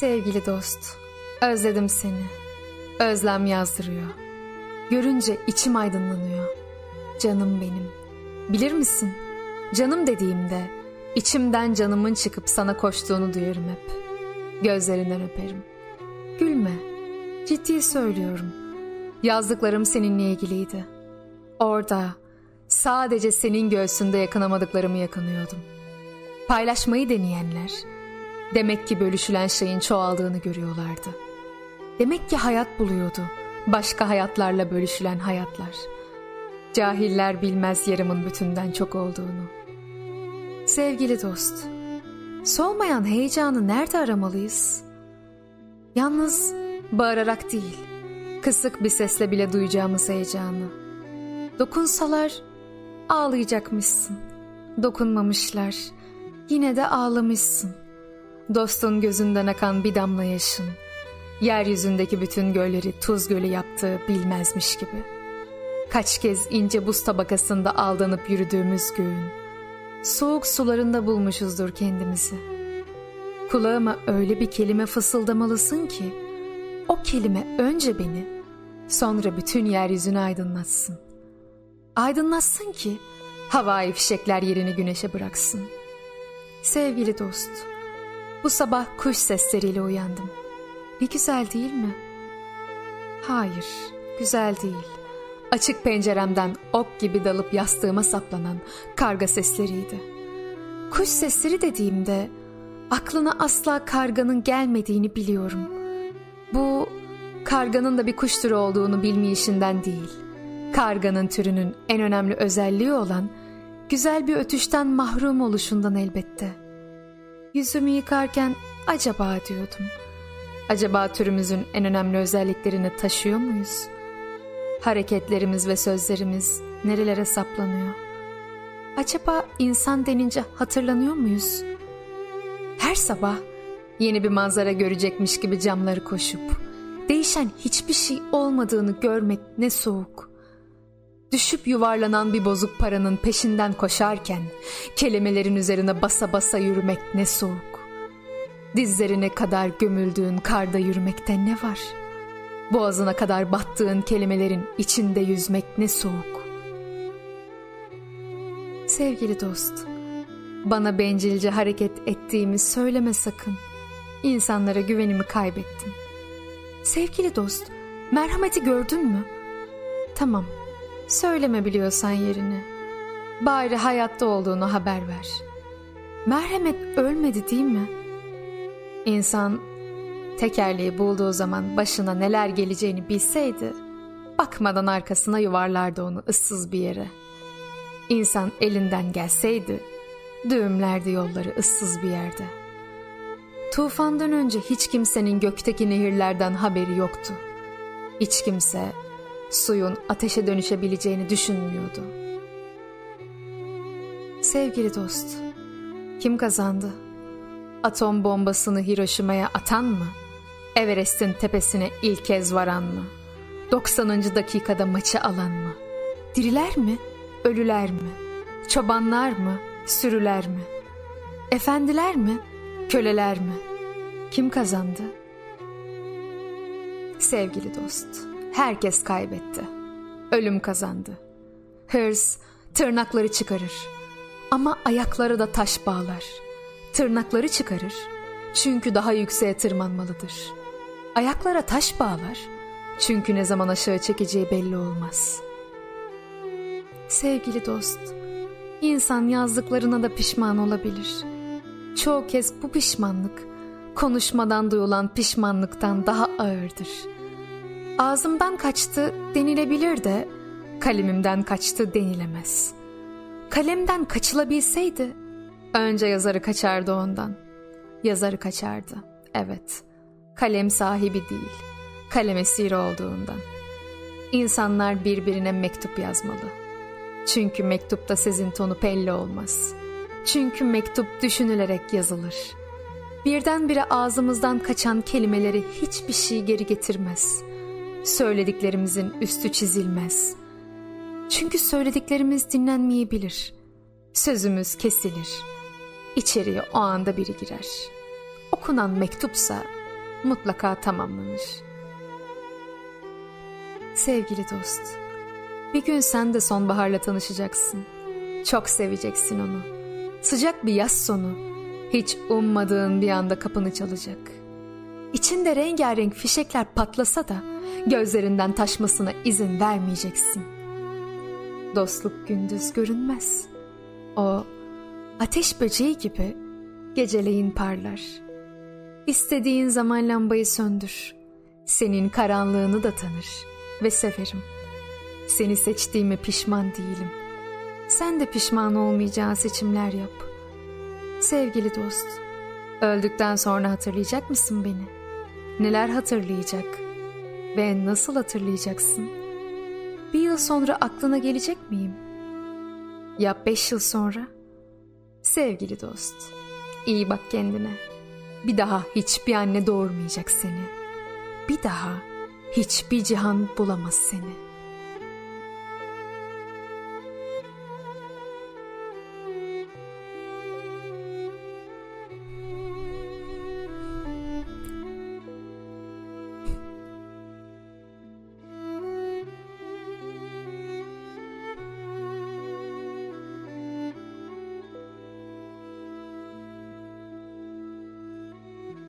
Sevgili dost, özledim seni. Özlem yazdırıyor. Görünce içim aydınlanıyor. Canım benim. Bilir misin? Canım dediğimde içimden canımın çıkıp sana koştuğunu duyarım hep. Gözlerinden öperim. Gülme. Ciddi söylüyorum. Yazdıklarım seninle ilgiliydi. Orada sadece senin göğsünde yakınamadıklarımı yakınıyordum. Paylaşmayı deneyenler demek ki bölüşülen şeyin çoğaldığını görüyorlardı. Demek ki hayat buluyordu. Başka hayatlarla bölüşülen hayatlar. Cahiller bilmez yarımın bütünden çok olduğunu. Sevgili dost, solmayan heyecanı nerede aramalıyız? Yalnız bağırarak değil, kısık bir sesle bile duyacağımız heyecanı. Dokunsalar ağlayacakmışsın. Dokunmamışlar, yine de ağlamışsın. Dostun gözünden akan bir damla yaşın, yeryüzündeki bütün gölleri tuz gölü yaptığı bilmezmiş gibi. Kaç kez ince buz tabakasında aldanıp yürüdüğümüz göğün, soğuk sularında bulmuşuzdur kendimizi. Kulağıma öyle bir kelime fısıldamalısın ki, o kelime önce beni, sonra bütün yeryüzünü aydınlatsın. Aydınlatsın ki, havai fişekler yerini güneşe bıraksın. Sevgili dost, bu sabah kuş sesleriyle uyandım. Ne güzel değil mi? Hayır, güzel değil. Açık penceremden ok gibi dalıp yastığıma saplanan karga sesleriydi. Kuş sesleri dediğimde aklına asla karganın gelmediğini biliyorum. Bu karganın da bir kuş türü olduğunu bilmeyişinden değil. Karganın türünün en önemli özelliği olan güzel bir ötüşten mahrum oluşundan elbette. Yüzümü yıkarken acaba diyordum. Acaba türümüzün en önemli özelliklerini taşıyor muyuz? Hareketlerimiz ve sözlerimiz nerelere saplanıyor? Acaba insan denince hatırlanıyor muyuz? Her sabah yeni bir manzara görecekmiş gibi camları koşup değişen hiçbir şey olmadığını görmek ne soğuk. Düşüp yuvarlanan bir bozuk paranın peşinden koşarken kelimelerin üzerine basa basa yürümek ne soğuk. Dizlerine kadar gömüldüğün karda yürümekte ne var? Boğazına kadar battığın kelimelerin içinde yüzmek ne soğuk. Sevgili dost, bana bencilce hareket ettiğimi söyleme sakın. İnsanlara güvenimi kaybettim. Sevgili dost, merhameti gördün mü? Tamam, söyleme biliyorsan yerini. Bari hayatta olduğunu haber ver. Merhamet ölmedi değil mi? İnsan tekerleği bulduğu zaman başına neler geleceğini bilseydi, bakmadan arkasına yuvarlardı onu ıssız bir yere. İnsan elinden gelseydi, düğümlerdi yolları ıssız bir yerde. Tufandan önce hiç kimsenin gökteki nehirlerden haberi yoktu. Hiç kimse suyun ateşe dönüşebileceğini düşünmüyordu. Sevgili dost, kim kazandı? Atom bombasını Hiroşima'ya atan mı? Everest'in tepesine ilk kez varan mı? 90. dakikada maçı alan mı? Diriler mi? Ölüler mi? Çobanlar mı? Sürüler mi? Efendiler mi? Köleler mi? Kim kazandı? Sevgili dost, herkes kaybetti. Ölüm kazandı. Hırs tırnakları çıkarır. Ama ayakları da taş bağlar. Tırnakları çıkarır. Çünkü daha yükseğe tırmanmalıdır. Ayaklara taş bağlar. Çünkü ne zaman aşağı çekeceği belli olmaz. Sevgili dost, insan yazdıklarına da pişman olabilir. Çoğu kez bu pişmanlık, konuşmadan duyulan pişmanlıktan daha ağırdır. Ağzımdan kaçtı denilebilir de, kalemimden kaçtı denilemez. Kalemden kaçılabilseydi, önce yazarı kaçardı ondan. Yazarı kaçardı, evet. Kalem sahibi değil, kalem esiri olduğundan. İnsanlar birbirine mektup yazmalı. Çünkü mektupta sizin tonu belli olmaz. Çünkü mektup düşünülerek yazılır. Birdenbire ağzımızdan kaçan kelimeleri hiçbir şey geri getirmez. Söylediklerimizin üstü çizilmez. Çünkü söylediklerimiz dinlenmeyebilir. Sözümüz kesilir. İçeriye o anda biri girer. Okunan mektupsa mutlaka tamamlanır. Sevgili dost, bir gün sen de sonbaharla tanışacaksın. Çok seveceksin onu. Sıcak bir yaz sonu, hiç ummadığın bir anda kapını çalacak. İçinde rengarenk fişekler patlasa da gözlerinden taşmasına izin vermeyeceksin. Dostluk gündüz görünmez. O ateş böceği gibi geceleyin parlar. İstediğin zaman lambayı söndür. Senin karanlığını da tanır ve severim. Seni seçtiğime pişman değilim. Sen de pişman olmayacağın seçimler yap. Sevgili dost, öldükten sonra hatırlayacak mısın beni? Neler hatırlayacak ve nasıl hatırlayacaksın? Bir yıl sonra aklına gelecek miyim? Ya beş yıl sonra? Sevgili dost, iyi bak kendine. Bir daha hiçbir anne doğurmayacak seni. Bir daha hiçbir cihan bulamaz seni.''